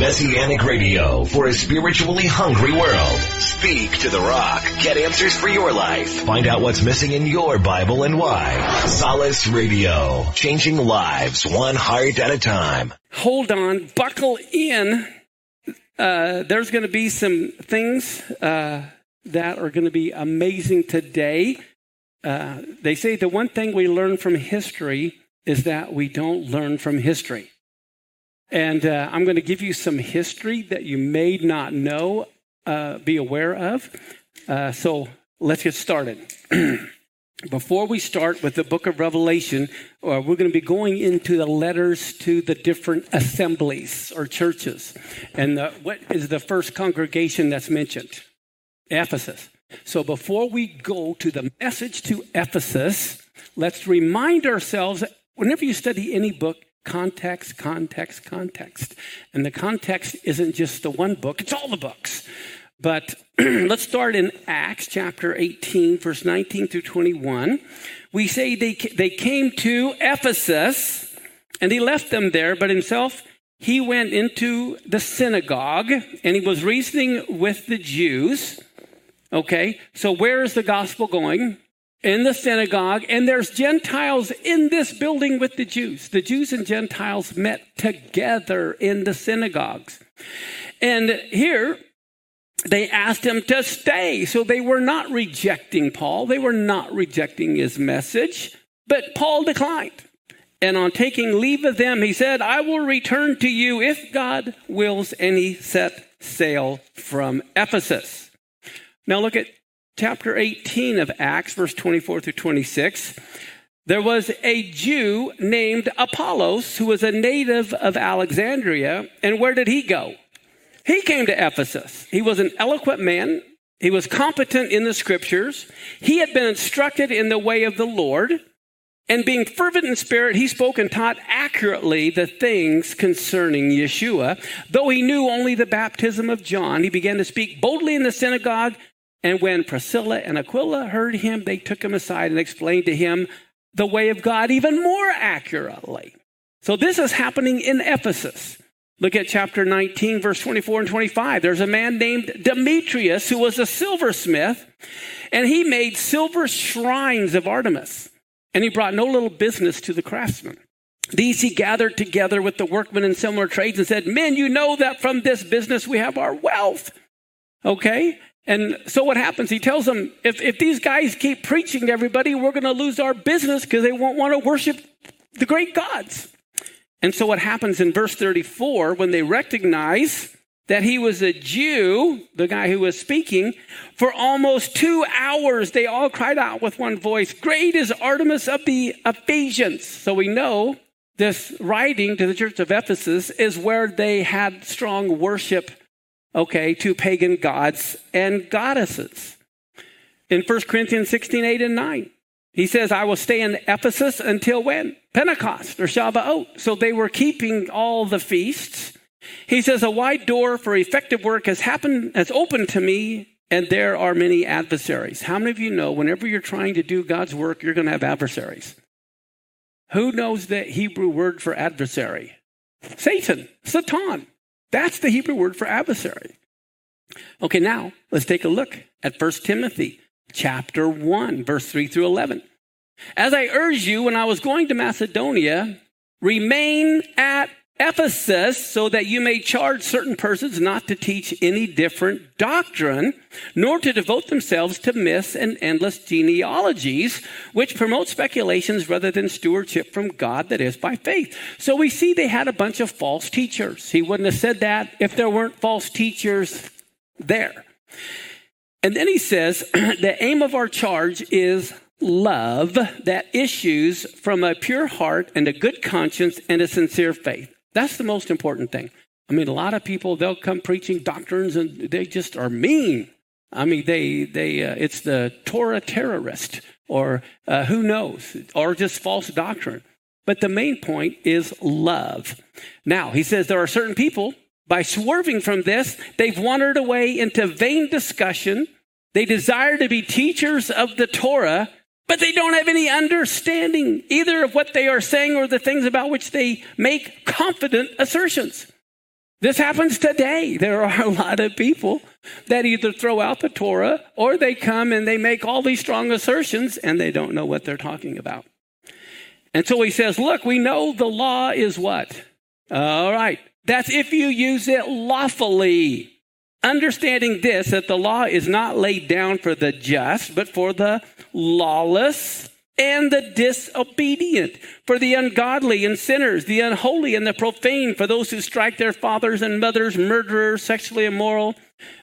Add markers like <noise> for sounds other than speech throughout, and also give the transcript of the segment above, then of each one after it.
Messianic Radio for a spiritually hungry world. Speak to the rock. Get answers for your life. Find out what's missing in your Bible and why. Solace Radio. Changing lives one heart at a time. Hold on. Buckle in. Uh, there's going to be some things uh, that are going to be amazing today. Uh, they say the one thing we learn from history is that we don't learn from history. And uh, I'm going to give you some history that you may not know, uh, be aware of. Uh, so let's get started. <clears throat> Before we start with the book of Revelation, uh, we're going to be going into the letters to the different assemblies or churches. And the, what is the first congregation that's mentioned? Ephesus. So before we go to the message to Ephesus, let's remind ourselves whenever you study any book, context, context, context. And the context isn't just the one book, it's all the books. But <clears throat> let's start in Acts chapter 18, verse 19 through 21. We say they, they came to Ephesus and he left them there, but himself, he went into the synagogue and he was reasoning with the Jews. Okay, so where is the gospel going? In the synagogue, and there's Gentiles in this building with the Jews. The Jews and Gentiles met together in the synagogues. And here, they asked him to stay. So they were not rejecting Paul. They were not rejecting his message, but Paul declined. And on taking leave of them, he said, I will return to you if God wills. And he set sail from Ephesus. Now look at chapter 18 of Acts, verse 24 through 26. There was a Jew named Apollos who was a native of Alexandria. And where did he go? He came to Ephesus. He was an eloquent man. He was competent in the scriptures. He had been instructed in the way of the Lord. And being fervent in spirit, he spoke and taught accurately the things concerning Yeshua. Though he knew only the baptism of John, he began to speak boldly in the synagogue and when Priscilla and Aquila heard him, they took him aside and explained to him the way of God even more accurately. So this is happening in Ephesus. Look at chapter 19, verse 24 and 25. There's a man named Demetrius who was a silversmith, and he made silver shrines of Artemis. And he brought no little business to the craftsmen. These he gathered together with the workmen in similar trades and said, Men, you know that from this business we have our wealth. Okay? And so what happens? He tells them, if, if these guys keep preaching to everybody, we're going to lose our business because they won't want to worship the great gods. And so what happens in verse 34, when they recognize that he was a Jew, the guy who was speaking, for almost two hours, they all cried out with one voice, Great is Artemis of the Ephesians. So we know this writing to the church of Ephesus is where they had strong worship okay, to pagan gods and goddesses. In 1 Corinthians 16, 8 and 9, he says, I will stay in Ephesus until when? Pentecost or Shavuot. So they were keeping all the feasts. He says, a wide door for effective work has happened, has opened to me, and there are many adversaries. How many of you know whenever you're trying to do God's work, you're going to have adversaries? Who knows the Hebrew word for adversary? Satan, Satan. That's the Hebrew word for adversary. Okay, now let's take a look at 1 Timothy chapter 1, verse 3 through 11. As I urged you when I was going to Macedonia, remain at Ephesus so that you may charge certain persons not to teach any different doctrine, nor to devote themselves to myths and endless genealogies, which promote speculations rather than stewardship from God that is by faith. So we see they had a bunch of false teachers. He wouldn't have said that if there weren't false teachers there. And then he says, <clears throat> the aim of our charge is love that issues from a pure heart and a good conscience and a sincere faith. That's the most important thing. I mean, a lot of people, they'll come preaching doctrines and they just are mean. I mean, they, they, uh, it's the Torah terrorist or uh, who knows, or just false doctrine. But the main point is love. Now, he says there are certain people, by swerving from this, they've wandered away into vain discussion. They desire to be teachers of the Torah, but they don't have any understanding either of what they are saying or the things about which they make confident assertions. This happens today. There are a lot of people that either throw out the Torah or they come and they make all these strong assertions and they don't know what they're talking about. And so he says, look, we know the law is what? All right. That's if you use it lawfully. Understanding this, that the law is not laid down for the just, but for the lawless and the disobedient, for the ungodly and sinners, the unholy and the profane, for those who strike their fathers and mothers, murderers, sexually immoral,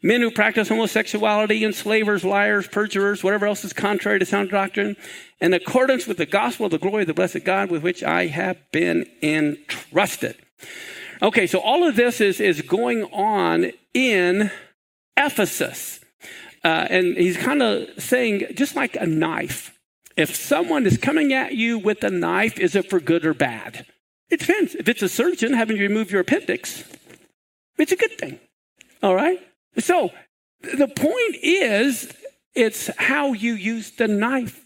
men who practice homosexuality, enslavers, liars, perjurers, whatever else is contrary to sound doctrine, in accordance with the gospel of the glory of the blessed God with which I have been entrusted. Okay, so all of this is, is going on in Ephesus. Uh, and he's kind of saying, just like a knife, if someone is coming at you with a knife, is it for good or bad? It depends. If it's a surgeon having you remove your appendix, it's a good thing. All right? So the point is, it's how you use the knife.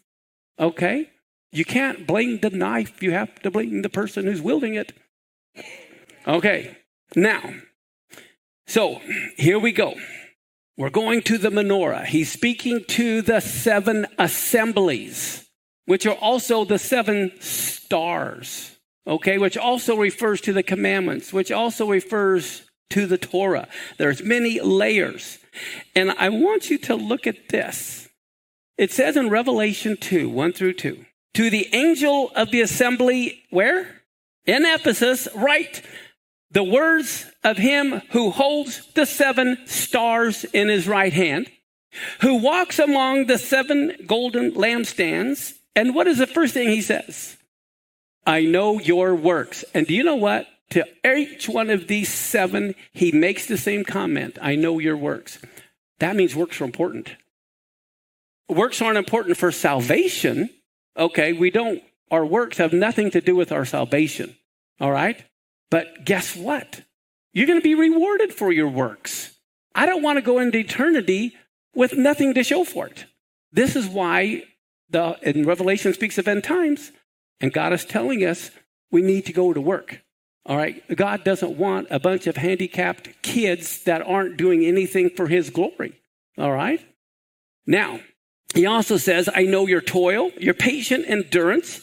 Okay? You can't blame the knife, you have to blame the person who's wielding it. Okay, now, so here we go. We're going to the menorah. He's speaking to the seven assemblies, which are also the seven stars, okay, which also refers to the commandments, which also refers to the Torah. There's many layers. And I want you to look at this. It says in Revelation 2, 1 through 2, to the angel of the assembly, where? In Ephesus, write the words of him who holds the seven stars in his right hand, who walks among the seven golden lampstands. And what is the first thing he says? I know your works. And do you know what? To each one of these seven, he makes the same comment I know your works. That means works are important. Works aren't important for salvation. Okay, we don't, our works have nothing to do with our salvation. All right? But guess what? You're going to be rewarded for your works. I don't want to go into eternity with nothing to show for it. This is why the in Revelation speaks of end times, and God is telling us we need to go to work. All right, God doesn't want a bunch of handicapped kids that aren't doing anything for his glory. All right? Now, he also says, I know your toil, your patient endurance,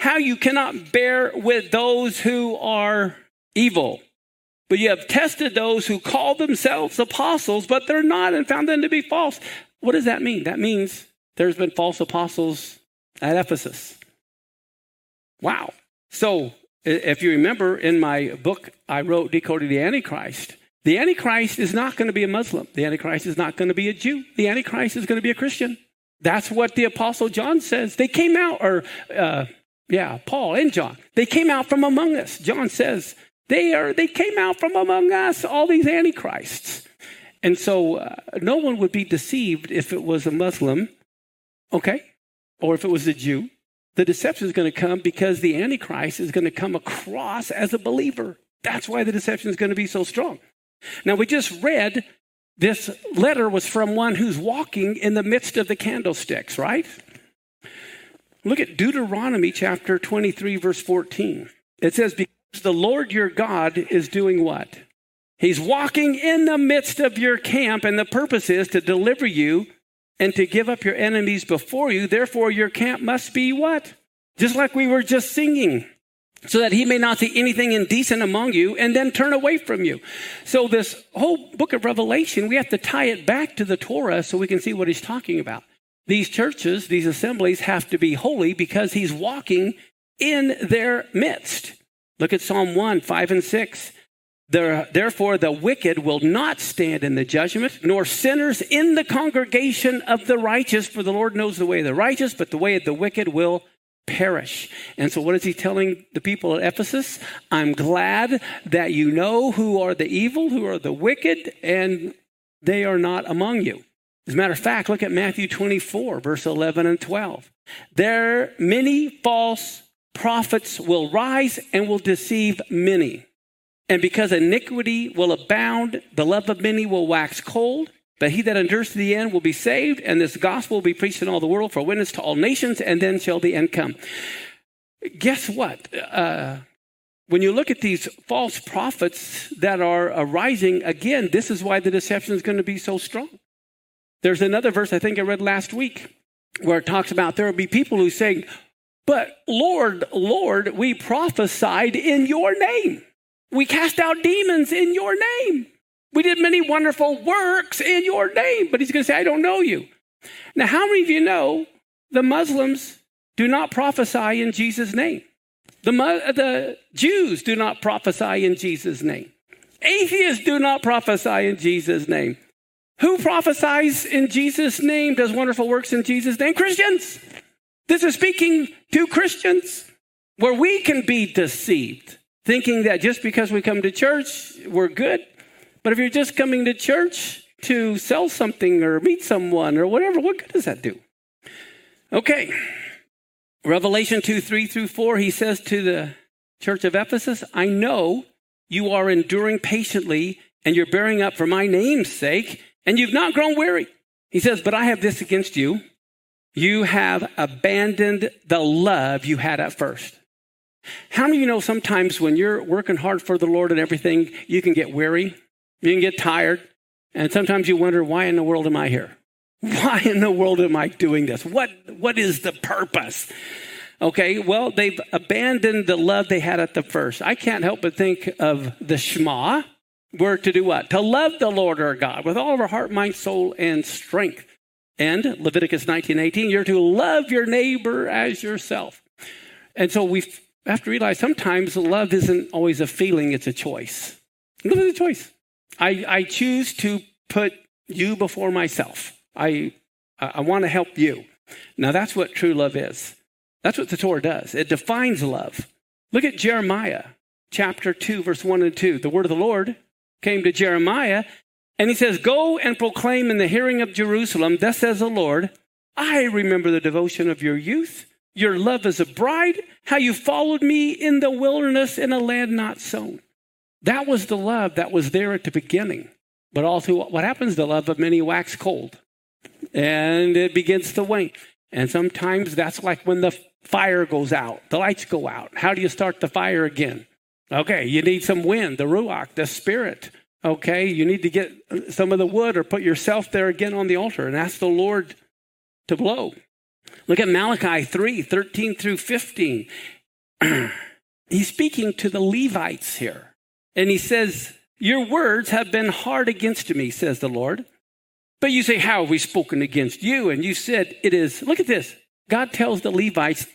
how you cannot bear with those who are evil. But you have tested those who call themselves apostles, but they're not, and found them to be false. What does that mean? That means there's been false apostles at Ephesus. Wow. So, if you remember in my book, I wrote Decoding the Antichrist. The Antichrist is not going to be a Muslim. The Antichrist is not going to be a Jew. The Antichrist is going to be a Christian. That's what the Apostle John says. They came out, or uh, yeah, Paul and John. They came out from among us. John says they are. They came out from among us. All these antichrists, and so uh, no one would be deceived if it was a Muslim, okay, or if it was a Jew. The deception is going to come because the antichrist is going to come across as a believer. That's why the deception is going to be so strong. Now we just read this letter was from one who's walking in the midst of the candlesticks, right? Look at Deuteronomy chapter 23, verse 14. It says, Because the Lord your God is doing what? He's walking in the midst of your camp, and the purpose is to deliver you and to give up your enemies before you. Therefore, your camp must be what? Just like we were just singing, so that he may not see anything indecent among you and then turn away from you. So, this whole book of Revelation, we have to tie it back to the Torah so we can see what he's talking about. These churches, these assemblies have to be holy because he's walking in their midst. Look at Psalm 1, 5 and 6. Therefore, the wicked will not stand in the judgment, nor sinners in the congregation of the righteous, for the Lord knows the way of the righteous, but the way of the wicked will perish. And so, what is he telling the people at Ephesus? I'm glad that you know who are the evil, who are the wicked, and they are not among you. As a matter of fact, look at Matthew 24, verse 11 and 12. There many false prophets will rise and will deceive many. And because iniquity will abound, the love of many will wax cold. But he that endures to the end will be saved, and this gospel will be preached in all the world for witness to all nations, and then shall the end come. Guess what? Uh, when you look at these false prophets that are arising, again, this is why the deception is going to be so strong. There's another verse I think I read last week where it talks about there will be people who say, But Lord, Lord, we prophesied in your name. We cast out demons in your name. We did many wonderful works in your name. But he's going to say, I don't know you. Now, how many of you know the Muslims do not prophesy in Jesus' name? The, the Jews do not prophesy in Jesus' name. Atheists do not prophesy in Jesus' name. Who prophesies in Jesus' name, does wonderful works in Jesus' name? Christians. This is speaking to Christians where we can be deceived, thinking that just because we come to church, we're good. But if you're just coming to church to sell something or meet someone or whatever, what good does that do? Okay. Revelation 2 3 through 4, he says to the church of Ephesus, I know you are enduring patiently and you're bearing up for my name's sake, and you've not grown weary. He says, But I have this against you. You have abandoned the love you had at first. How many of you know sometimes when you're working hard for the Lord and everything, you can get weary, you can get tired, and sometimes you wonder, why in the world am I here? Why in the world am I doing this? What, what is the purpose? Okay, well, they've abandoned the love they had at the first. I can't help but think of the Shema. We're to do what? To love the Lord our God with all of our heart, mind, soul, and strength. And Leviticus 19:18, you're to love your neighbor as yourself. And so we have to realize sometimes love isn't always a feeling, it's a choice. Love is a choice. I, I choose to put you before myself. I, I want to help you. Now, that's what true love is. That's what the Torah does. It defines love. Look at Jeremiah chapter 2, verse 1 and 2. The word of the Lord came to Jeremiah, and he says, Go and proclaim in the hearing of Jerusalem, thus says the Lord, I remember the devotion of your youth, your love as a bride, how you followed me in the wilderness in a land not sown. That was the love that was there at the beginning. But through what happens, the love of many wax cold and it begins to wane. And sometimes that's like when the fire goes out, the lights go out. How do you start the fire again? Okay, you need some wind, the ruach, the spirit. Okay, you need to get some of the wood or put yourself there again on the altar and ask the Lord to blow. Look at Malachi 3 13 through 15. <clears throat> He's speaking to the Levites here. And he says, Your words have been hard against me, says the Lord. But you say, How have we spoken against you? And you said, It is, look at this. God tells the Levites,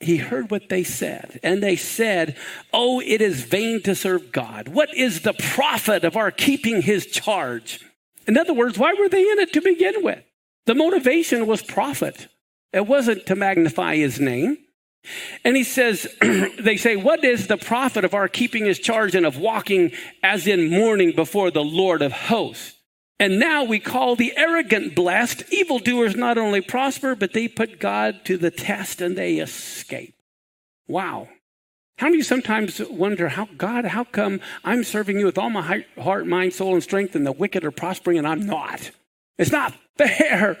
He heard what they said. And they said, Oh, it is vain to serve God. What is the profit of our keeping His charge? In other words, why were they in it to begin with? The motivation was profit, it wasn't to magnify His name. And he says, <clears throat> they say, What is the profit of our keeping his charge and of walking as in mourning before the Lord of hosts? And now we call the arrogant blessed. Evildoers not only prosper, but they put God to the test and they escape. Wow. How many sometimes wonder how God, how come I'm serving you with all my heart, mind, soul, and strength, and the wicked are prospering and I'm not? It's not <laughs> fair.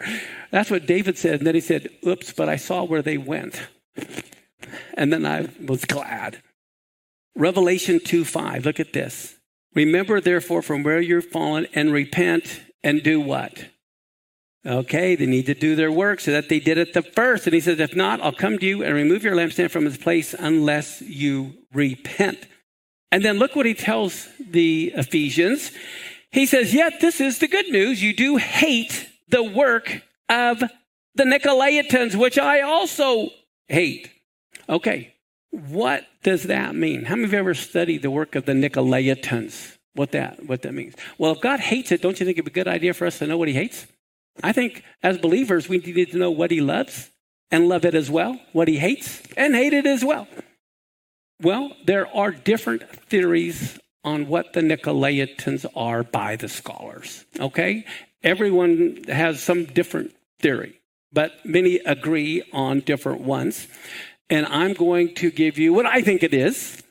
That's what David said. And then he said, Oops, but I saw where they went. And then I was glad. Revelation 2 5, look at this. Remember, therefore, from where you're fallen and repent and do what? Okay, they need to do their work so that they did it the first. And he says, if not, I'll come to you and remove your lampstand from its place unless you repent. And then look what he tells the Ephesians. He says, Yet this is the good news. You do hate the work of the Nicolaitans, which I also hate. Okay, what does that mean? How many of you ever studied the work of the Nicolaitans? What that what that means? Well, if God hates it, don't you think it'd be a good idea for us to know what He hates? I think as believers, we need to know what He loves and love it as well, what He hates and hate it as well. Well, there are different theories on what the Nicolaitans are by the scholars. Okay, everyone has some different theory, but many agree on different ones and I'm going to give you what I think it is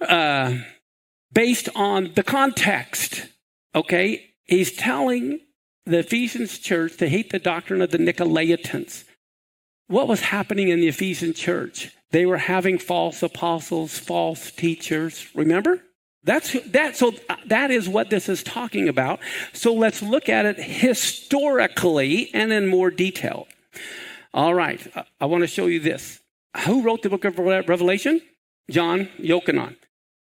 uh, based on the context. Okay? He's telling the Ephesians church to hate the doctrine of the Nicolaitans. What was happening in the Ephesian church? They were having false apostles, false teachers. Remember? That's that. So that is what this is talking about. So let's look at it historically and in more detail. All right. I want to show you this. Who wrote the book of Revelation? John Yochanan.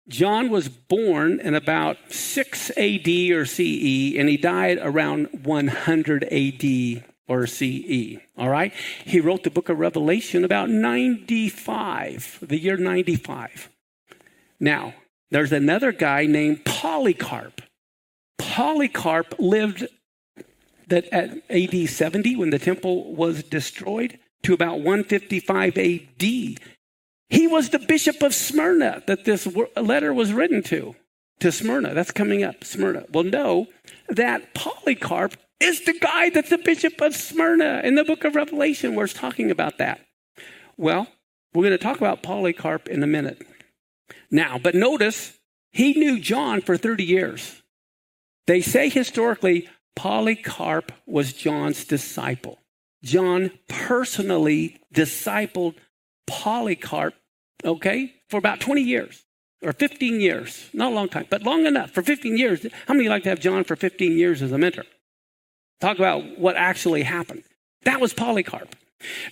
John was born in about 6 AD or CE, and he died around 100 AD or CE. All right? He wrote the book of Revelation about 95, the year 95. Now, there's another guy named Polycarp. Polycarp lived that at AD 70 when the temple was destroyed to about 155 AD. He was the bishop of Smyrna that this letter was written to, to Smyrna. That's coming up, Smyrna. Well, know that Polycarp is the guy that's the bishop of Smyrna in the book of Revelation where it's talking about that. Well, we're going to talk about Polycarp in a minute. Now, but notice he knew John for 30 years. They say historically Polycarp was John's disciple. John personally discipled Polycarp, okay, for about 20 years or 15 years. Not a long time, but long enough for 15 years. How many like to have John for 15 years as a mentor? Talk about what actually happened. That was Polycarp.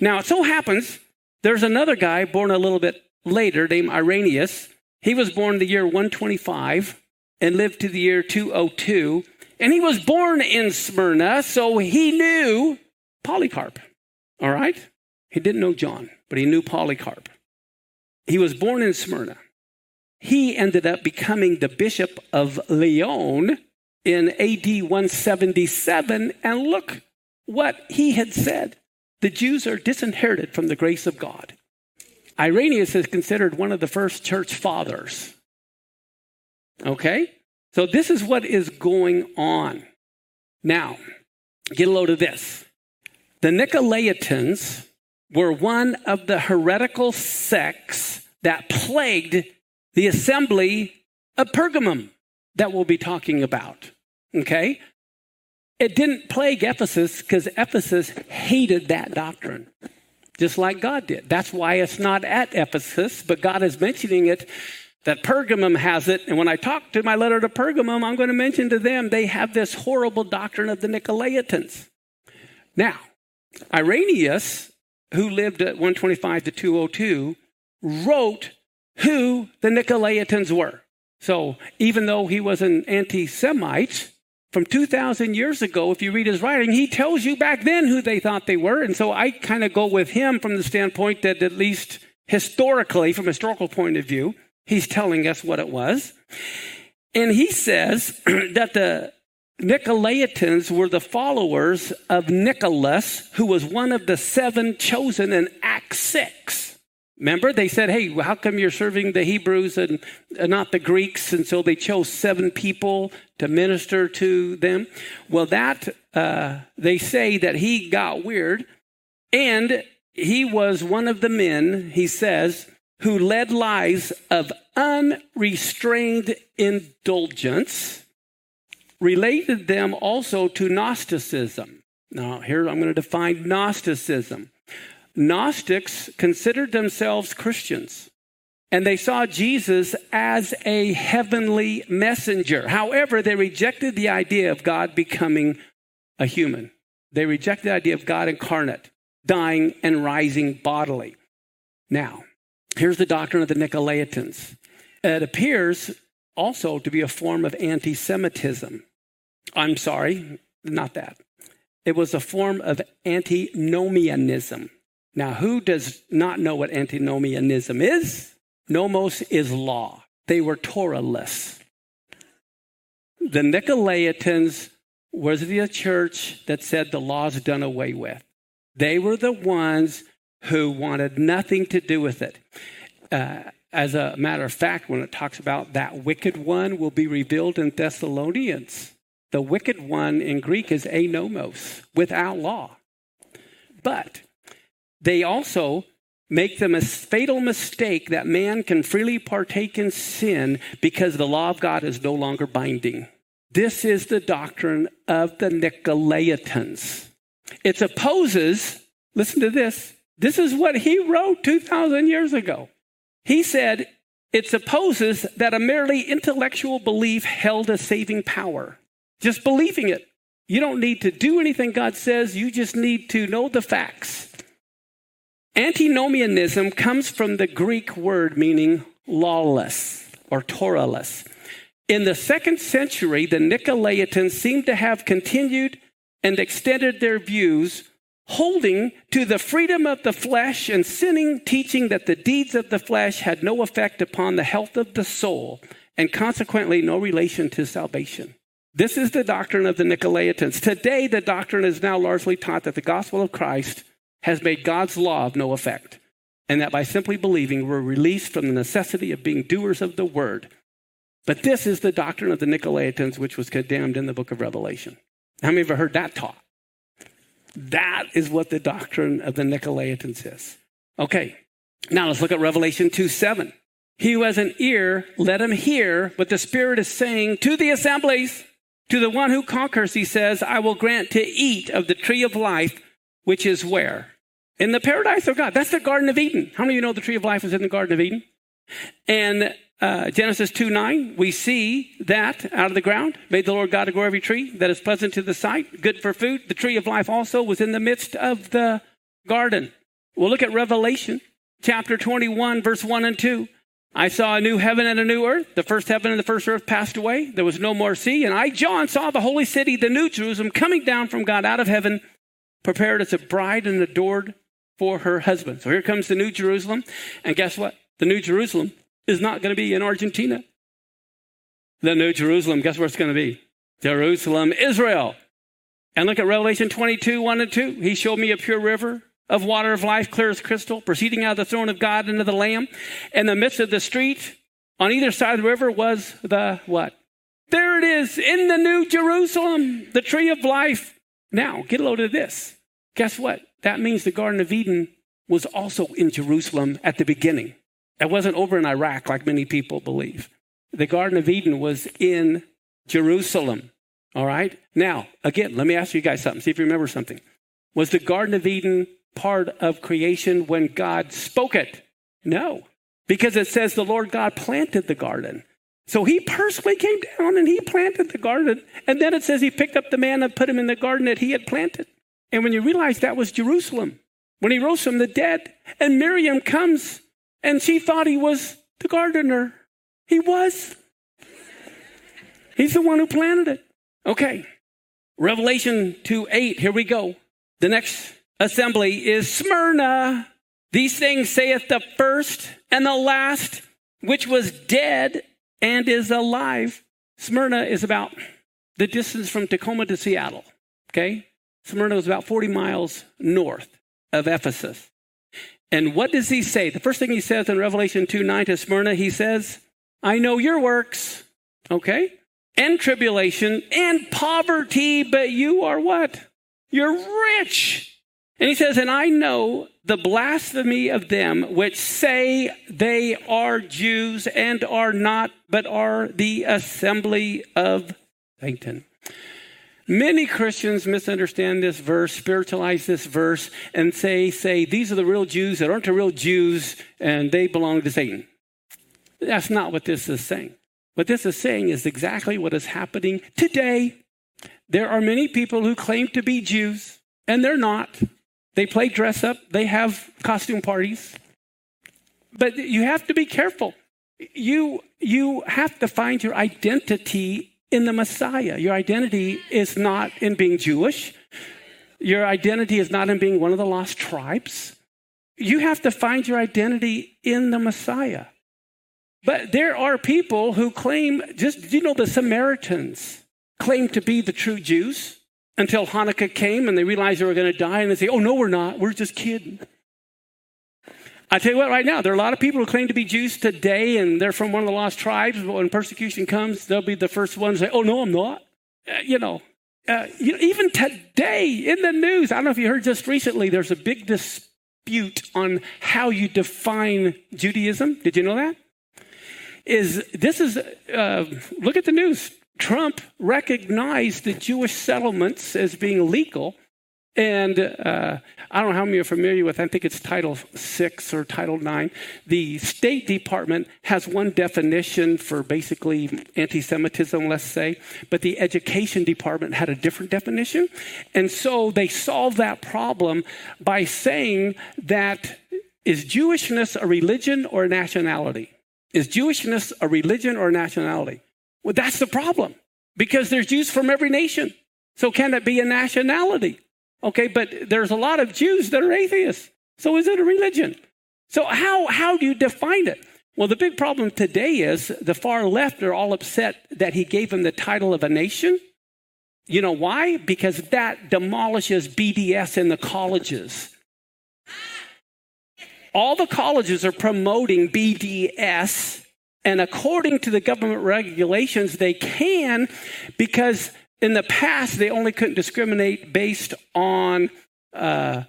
Now, it so happens there's another guy born a little bit later named Irenaeus. He was born the year 125 and lived to the year 202. And he was born in Smyrna, so he knew Polycarp. All right? He didn't know John, but he knew Polycarp. He was born in Smyrna. He ended up becoming the bishop of Lyon in AD 177. And look what he had said the Jews are disinherited from the grace of God. Irenaeus is considered one of the first church fathers. Okay? So this is what is going on. Now, get a load of this. The Nicolaitans were one of the heretical sects that plagued the assembly of Pergamum that we'll be talking about. Okay? It didn't plague Ephesus because Ephesus hated that doctrine just like God did. That's why it's not at Ephesus, but God is mentioning it that Pergamum has it. And when I talk to my letter to Pergamum, I'm going to mention to them they have this horrible doctrine of the Nicolaitans. Now, Irenaeus, who lived at 125 to 202, wrote who the Nicolaitans were. So even though he was an anti Semite, from 2,000 years ago, if you read his writing, he tells you back then who they thought they were. And so I kind of go with him from the standpoint that, at least historically, from a historical point of view, he's telling us what it was. And he says <clears throat> that the Nicolaitans were the followers of Nicholas, who was one of the seven chosen in Acts 6. Remember, they said, hey, how come you're serving the Hebrews and not the Greeks? And so they chose seven people to minister to them. Well, that, uh, they say that he got weird and he was one of the men, he says, who led lives of unrestrained indulgence, related them also to Gnosticism. Now, here I'm going to define Gnosticism. Gnostics considered themselves Christians and they saw Jesus as a heavenly messenger. However, they rejected the idea of God becoming a human. They rejected the idea of God incarnate, dying and rising bodily. Now, here's the doctrine of the Nicolaitans. It appears also to be a form of anti Semitism. I'm sorry, not that. It was a form of antinomianism. Now, who does not know what antinomianism is? Nomos is law. They were Torahless. The Nicolaitans was the church that said the law's done away with. They were the ones who wanted nothing to do with it. Uh, as a matter of fact, when it talks about that wicked one will be revealed in Thessalonians, the wicked one in Greek is anomos, without law. But they also make the fatal mistake that man can freely partake in sin because the law of God is no longer binding. This is the doctrine of the Nicolaitans. It opposes, listen to this, This is what he wrote 2,000 years ago. He said, it supposes that a merely intellectual belief held a saving power. Just believing it. You don't need to do anything God says, you just need to know the facts. Antinomianism comes from the Greek word meaning lawless or Torahless. In the second century, the Nicolaitans seem to have continued and extended their views, holding to the freedom of the flesh and sinning, teaching that the deeds of the flesh had no effect upon the health of the soul and consequently no relation to salvation. This is the doctrine of the Nicolaitans. Today, the doctrine is now largely taught that the gospel of Christ has made God's law of no effect, and that by simply believing, we're released from the necessity of being doers of the word but this is the doctrine of the Nicolaitans, which was condemned in the book of Revelation. How many of you heard that taught? That is what the doctrine of the Nicolaitans is. Okay, now let's look at Revelation 2 7. He who has an ear, let him hear what the Spirit is saying to the assemblies. To the one who conquers, he says, I will grant to eat of the tree of life, which is where? In the paradise of God. That's the Garden of Eden. How many of you know the tree of life is in the Garden of Eden? And uh, Genesis 2 9, we see that out of the ground made the Lord God to grow every tree that is pleasant to the sight, good for food. The tree of life also was in the midst of the garden. We'll look at Revelation chapter 21, verse 1 and 2. I saw a new heaven and a new earth. The first heaven and the first earth passed away. There was no more sea. And I, John, saw the holy city, the new Jerusalem, coming down from God out of heaven, prepared as a bride and adored for her husband. So here comes the new Jerusalem. And guess what? The new Jerusalem is not going to be in Argentina. The New Jerusalem, guess where it's going to be? Jerusalem, Israel. And look at Revelation 22, 1 and 2. He showed me a pure river of water of life, clear as crystal, proceeding out of the throne of God into the Lamb. In the midst of the street, on either side of the river was the what? There it is, in the New Jerusalem, the tree of life. Now, get a load of this. Guess what? That means the Garden of Eden was also in Jerusalem at the beginning. It wasn't over in Iraq like many people believe. The Garden of Eden was in Jerusalem. All right? Now, again, let me ask you guys something. See if you remember something. Was the Garden of Eden part of creation when God spoke it? No, because it says the Lord God planted the garden. So he personally came down and he planted the garden. And then it says he picked up the man and put him in the garden that he had planted. And when you realize that was Jerusalem, when he rose from the dead, and Miriam comes and she thought he was the gardener. He was. He's the one who planted it. Okay. Revelation 2 8, here we go. The next assembly is Smyrna. These things saith the first and the last, which was dead and is alive. Smyrna is about the distance from Tacoma to Seattle. Okay? Smyrna is about 40 miles north of Ephesus. And what does he say? The first thing he says in Revelation 2 9 to Smyrna, he says, I know your works, okay? And tribulation and poverty, but you are what? You're rich. And he says, And I know the blasphemy of them which say they are Jews and are not, but are the assembly of Satan. Many Christians misunderstand this verse, spiritualize this verse, and say, say, these are the real Jews that aren't the real Jews and they belong to Satan. That's not what this is saying. What this is saying is exactly what is happening today. There are many people who claim to be Jews, and they're not. They play dress up, they have costume parties. But you have to be careful. You, you have to find your identity in the Messiah. Your identity is not in being Jewish. Your identity is not in being one of the lost tribes. You have to find your identity in the Messiah. But there are people who claim, just, you know, the Samaritans claim to be the true Jews until Hanukkah came and they realized they were going to die and they say, oh, no, we're not. We're just kidding. I tell you what, right now, there are a lot of people who claim to be Jews today and they're from one of the lost tribes. But when persecution comes, they'll be the first ones to say, oh, no, I'm not. Uh, you, know, uh, you know, even today in the news, I don't know if you heard just recently, there's a big dispute on how you define Judaism. Did you know that? Is this is, uh, look at the news. Trump recognized the Jewish settlements as being legal And uh, I don't know how many are familiar with, I think it's Title VI or Title IX. The State Department has one definition for basically anti Semitism, let's say, but the Education Department had a different definition. And so they solved that problem by saying that is Jewishness a religion or a nationality? Is Jewishness a religion or a nationality? Well, that's the problem because there's Jews from every nation. So can it be a nationality? Okay, but there's a lot of Jews that are atheists. So is it a religion? So how, how do you define it? Well, the big problem today is the far left are all upset that he gave him the title of a nation. You know why? Because that demolishes BDS in the colleges. All the colleges are promoting BDS, and according to the government regulations, they can because in the past, they only couldn't discriminate based on uh,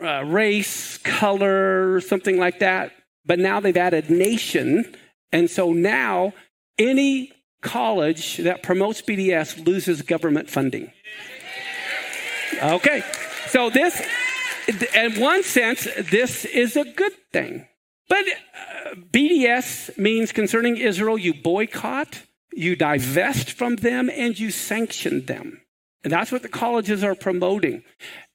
uh, race, color, something like that. But now they've added nation. And so now any college that promotes BDS loses government funding. Okay. So this, in one sense, this is a good thing. But uh, BDS means concerning Israel, you boycott, you divest from them and you sanction them. And that's what the colleges are promoting.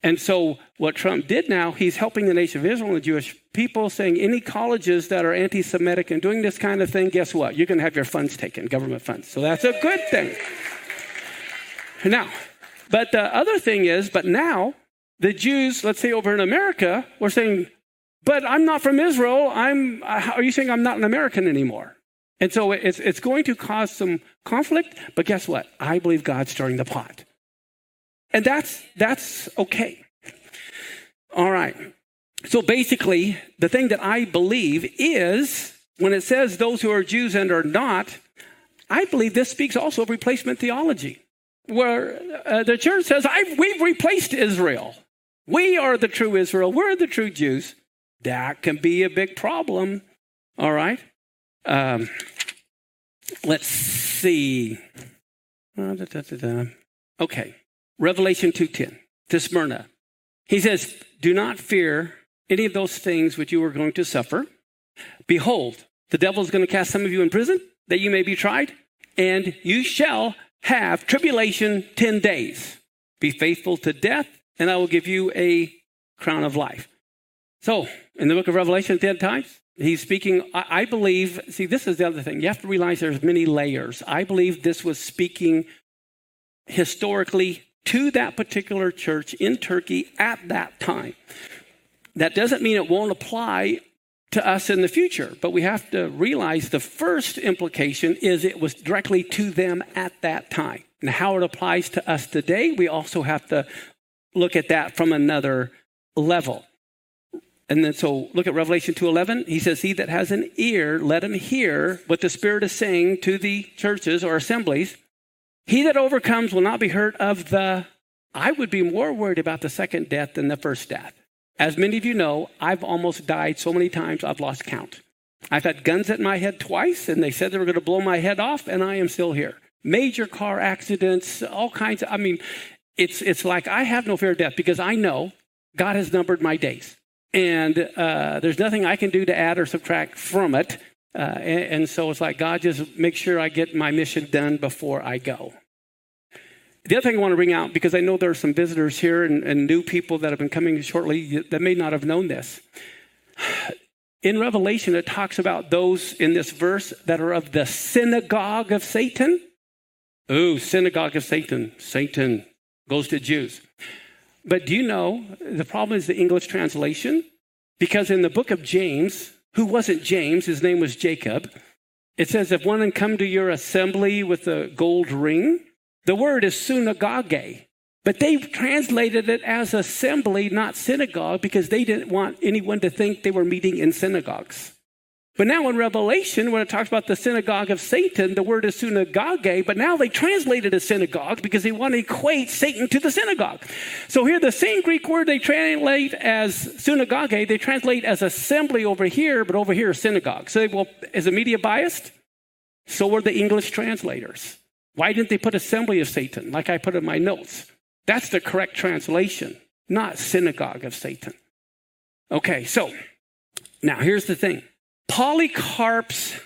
And so, what Trump did now, he's helping the nation of Israel and the Jewish people, saying any colleges that are anti Semitic and doing this kind of thing, guess what? You're going to have your funds taken, government funds. So, that's a good thing. Now, but the other thing is, but now, the Jews, let's say over in America, were saying, but I'm not from Israel. I'm, are you saying I'm not an American anymore? And so it's, it's going to cause some conflict, but guess what? I believe God's stirring the pot. And that's, that's okay. All right. So basically, the thing that I believe is when it says those who are Jews and are not, I believe this speaks also of replacement theology, where uh, the church says, We've replaced Israel. We are the true Israel. We're the true Jews. That can be a big problem. All right. Um, let's see. Uh, okay. Revelation 2.10 to Smyrna. He says, Do not fear any of those things which you are going to suffer. Behold, the devil is going to cast some of you in prison that you may be tried, and you shall have tribulation 10 days. Be faithful to death, and I will give you a crown of life. So, in the book of Revelation, 10 times, He's speaking, I believe, see, this is the other thing. You have to realize there's many layers. I believe this was speaking historically to that particular church in Turkey at that time. That doesn't mean it won't apply to us in the future, but we have to realize the first implication is it was directly to them at that time. And how it applies to us today, we also have to look at that from another level. And then so look at Revelation 2:11. He says, "He that has an ear, let him hear what the Spirit is saying to the churches or assemblies. He that overcomes will not be hurt of the I would be more worried about the second death than the first death. As many of you know, I've almost died so many times I've lost count. I've had guns at my head twice, and they said they were going to blow my head off, and I am still here. Major car accidents, all kinds of, I mean, it's, it's like I have no fear of death because I know God has numbered my days and uh, there's nothing I can do to add or subtract from it. Uh, and, and, so it's like, God, just make sure I get my mission done before I go. The other thing I want to bring out, because I know there are some visitors here and, and new people that have been coming shortly that may not have known this. In Revelation, it talks about those in this verse that are of the synagogue of Satan. Ooh, synagogue of Satan. Satan goes to Jews. But do you know the problem is the English translation? Because in the book of James, who wasn't James, his name was Jacob, it says, If one come to your assembly with a gold ring, the word is synagogue. But they translated it as assembly, not synagogue, because they didn't want anyone to think they were meeting in synagogues. But now in Revelation, when it talks about the synagogue of Satan, the word is synagogue, but now they translate it as synagogue because they want to equate Satan to the synagogue. So here, the same Greek word they translate as synagogue, they translate as assembly over here, but over here, synagogue. So, well, is the media biased? So were the English translators. Why didn't they put assembly of Satan, like I put in my notes? That's the correct translation, not synagogue of Satan. Okay, so now here's the thing Polycarp's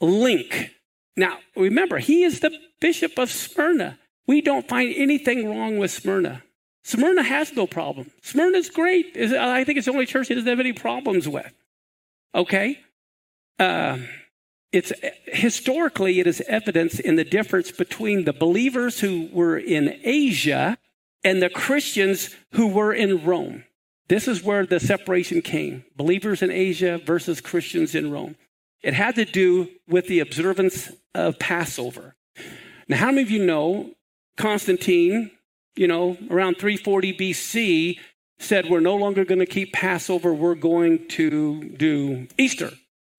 link. Now, remember, he is the bishop of Smyrna. We don't find anything wrong with Smyrna. Smyrna has no problem. Smyrna's great. I think it's the only church he doesn't have any problems with. Okay? Uh, it's historically it is evidence in the difference between the believers who were in Asia and the Christians who were in Rome. This is where the separation came. Believers in Asia versus Christians in Rome. It had to do with the observance of Passover. Now, how many of you know Constantine, you know, around 340 BC, said, We're no longer going to keep Passover, we're going to do Easter.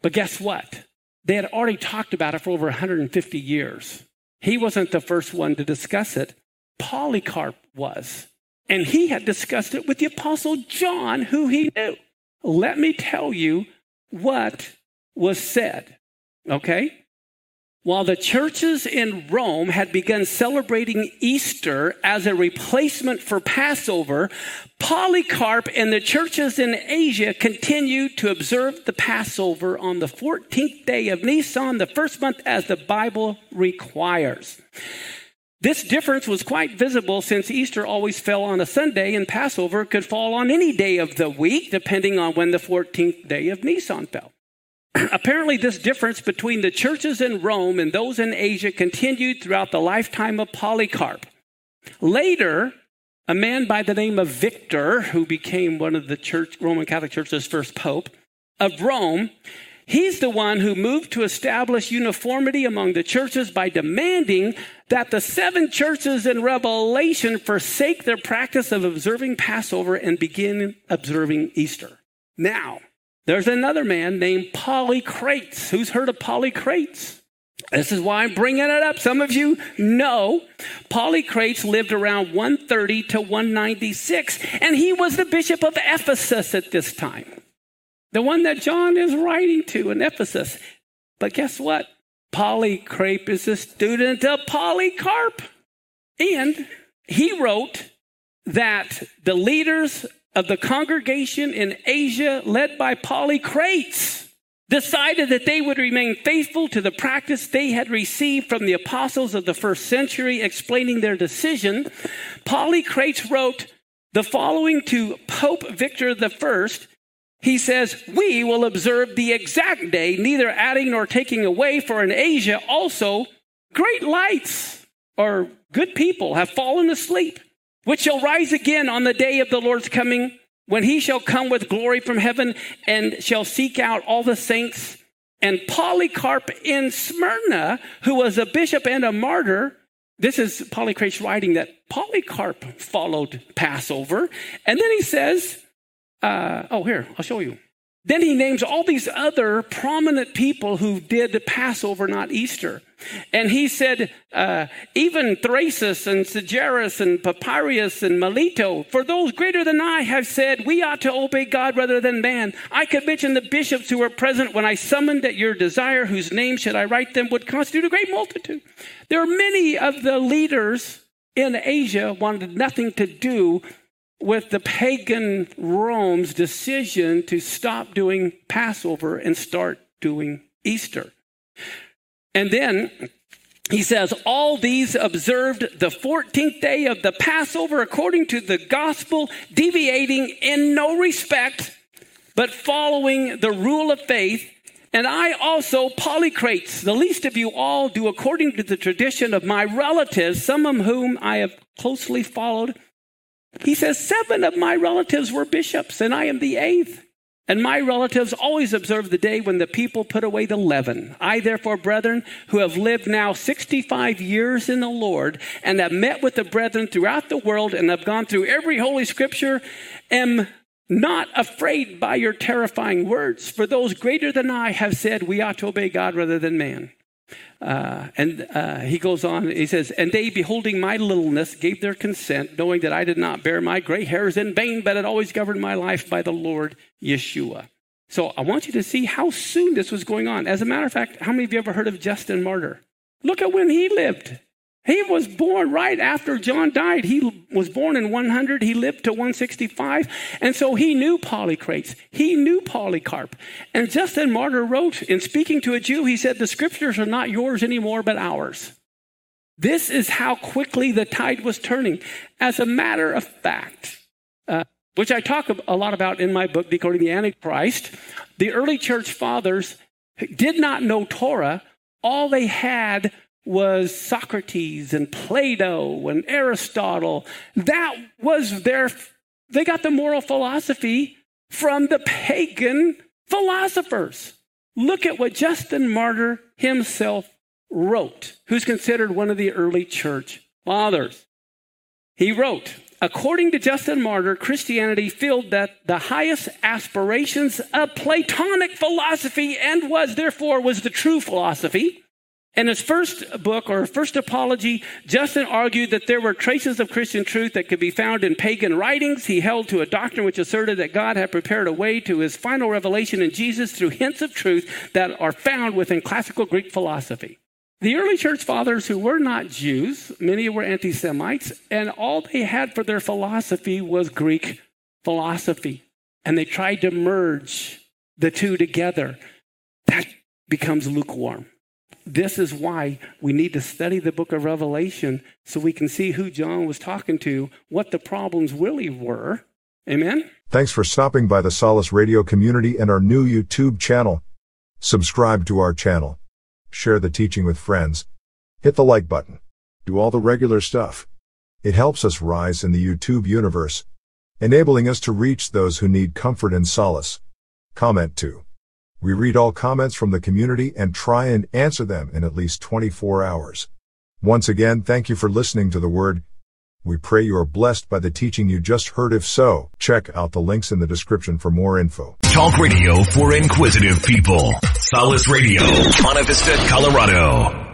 But guess what? They had already talked about it for over 150 years. He wasn't the first one to discuss it, Polycarp was. And he had discussed it with the Apostle John, who he knew. Let me tell you what was said, okay? While the churches in Rome had begun celebrating Easter as a replacement for Passover, Polycarp and the churches in Asia continued to observe the Passover on the 14th day of Nisan, the first month, as the Bible requires. This difference was quite visible since Easter always fell on a Sunday and Passover could fall on any day of the week, depending on when the 14th day of Nisan fell. <clears throat> Apparently, this difference between the churches in Rome and those in Asia continued throughout the lifetime of Polycarp. Later, a man by the name of Victor, who became one of the church, Roman Catholic Church's first pope of Rome, he's the one who moved to establish uniformity among the churches by demanding that the seven churches in Revelation forsake their practice of observing Passover and begin observing Easter. Now, there's another man named Polycrates. Who's heard of Polycrates? This is why I'm bringing it up. Some of you know Polycrates lived around 130 to 196, and he was the bishop of Ephesus at this time. The one that John is writing to in Ephesus. But guess what? Polycarp is a student of Polycarp. And he wrote that the leaders of the congregation in Asia, led by Polycrates, decided that they would remain faithful to the practice they had received from the apostles of the first century, explaining their decision. Polycrates wrote the following to Pope Victor I. He says, We will observe the exact day, neither adding nor taking away, for in Asia also great lights or good people have fallen asleep which shall rise again on the day of the Lord's coming, when he shall come with glory from heaven and shall seek out all the saints. And Polycarp in Smyrna, who was a bishop and a martyr, this is Polycrates' writing that Polycarp followed Passover. And then he says, uh, oh, here, I'll show you. Then he names all these other prominent people who did Passover, not Easter. And he said, uh, even Thraseas and Sagaris and Papirius and Melito, for those greater than I have said, we ought to obey God rather than man. I could mention the bishops who were present when I summoned at your desire, whose name should I write them, would constitute a great multitude. There are many of the leaders in Asia wanted nothing to do with the pagan Rome's decision to stop doing Passover and start doing Easter. And then he says, All these observed the 14th day of the Passover according to the gospel, deviating in no respect, but following the rule of faith. And I also, Polycrates, the least of you all, do according to the tradition of my relatives, some of whom I have closely followed he says, Seven of my relatives were bishops, and I am the eighth. And my relatives always observe the day when the people put away the leaven. I, therefore, brethren, who have lived now 65 years in the Lord, and have met with the brethren throughout the world, and have gone through every holy scripture, am not afraid by your terrifying words. For those greater than I have said, we ought to obey God rather than man. Uh, and uh, he goes on, he says, And they, beholding my littleness, gave their consent, knowing that I did not bear my gray hairs in vain, but had always governed my life by the Lord Yeshua. So I want you to see how soon this was going on. As a matter of fact, how many of you ever heard of Justin Martyr? Look at when he lived. He was born right after John died. He was born in 100. He lived to 165. And so he knew Polycrates. He knew Polycarp. And Justin Martyr wrote, in speaking to a Jew, he said, The scriptures are not yours anymore, but ours. This is how quickly the tide was turning. As a matter of fact, uh, which I talk a lot about in my book, Decoding the Antichrist, the early church fathers did not know Torah. All they had was Socrates and Plato and Aristotle. That was their, they got the moral philosophy from the pagan philosophers. Look at what Justin Martyr himself wrote, who's considered one of the early church fathers. He wrote, according to Justin Martyr, Christianity filled that the highest aspirations of Platonic philosophy and was therefore was the true philosophy. In his first book or first apology, Justin argued that there were traces of Christian truth that could be found in pagan writings. He held to a doctrine which asserted that God had prepared a way to his final revelation in Jesus through hints of truth that are found within classical Greek philosophy. The early church fathers who were not Jews, many were anti Semites, and all they had for their philosophy was Greek philosophy. And they tried to merge the two together. That becomes lukewarm. This is why we need to study the book of Revelation so we can see who John was talking to, what the problems really were. Amen? Thanks for stopping by the Solace Radio community and our new YouTube channel. Subscribe to our channel. Share the teaching with friends. Hit the like button. Do all the regular stuff. It helps us rise in the YouTube universe, enabling us to reach those who need comfort and solace. Comment too. We read all comments from the community and try and answer them in at least 24 hours. Once again, thank you for listening to the Word. We pray you are blessed by the teaching you just heard. If so, check out the links in the description for more info. Talk radio for inquisitive people. Solace Radio, Monte Vista, Colorado.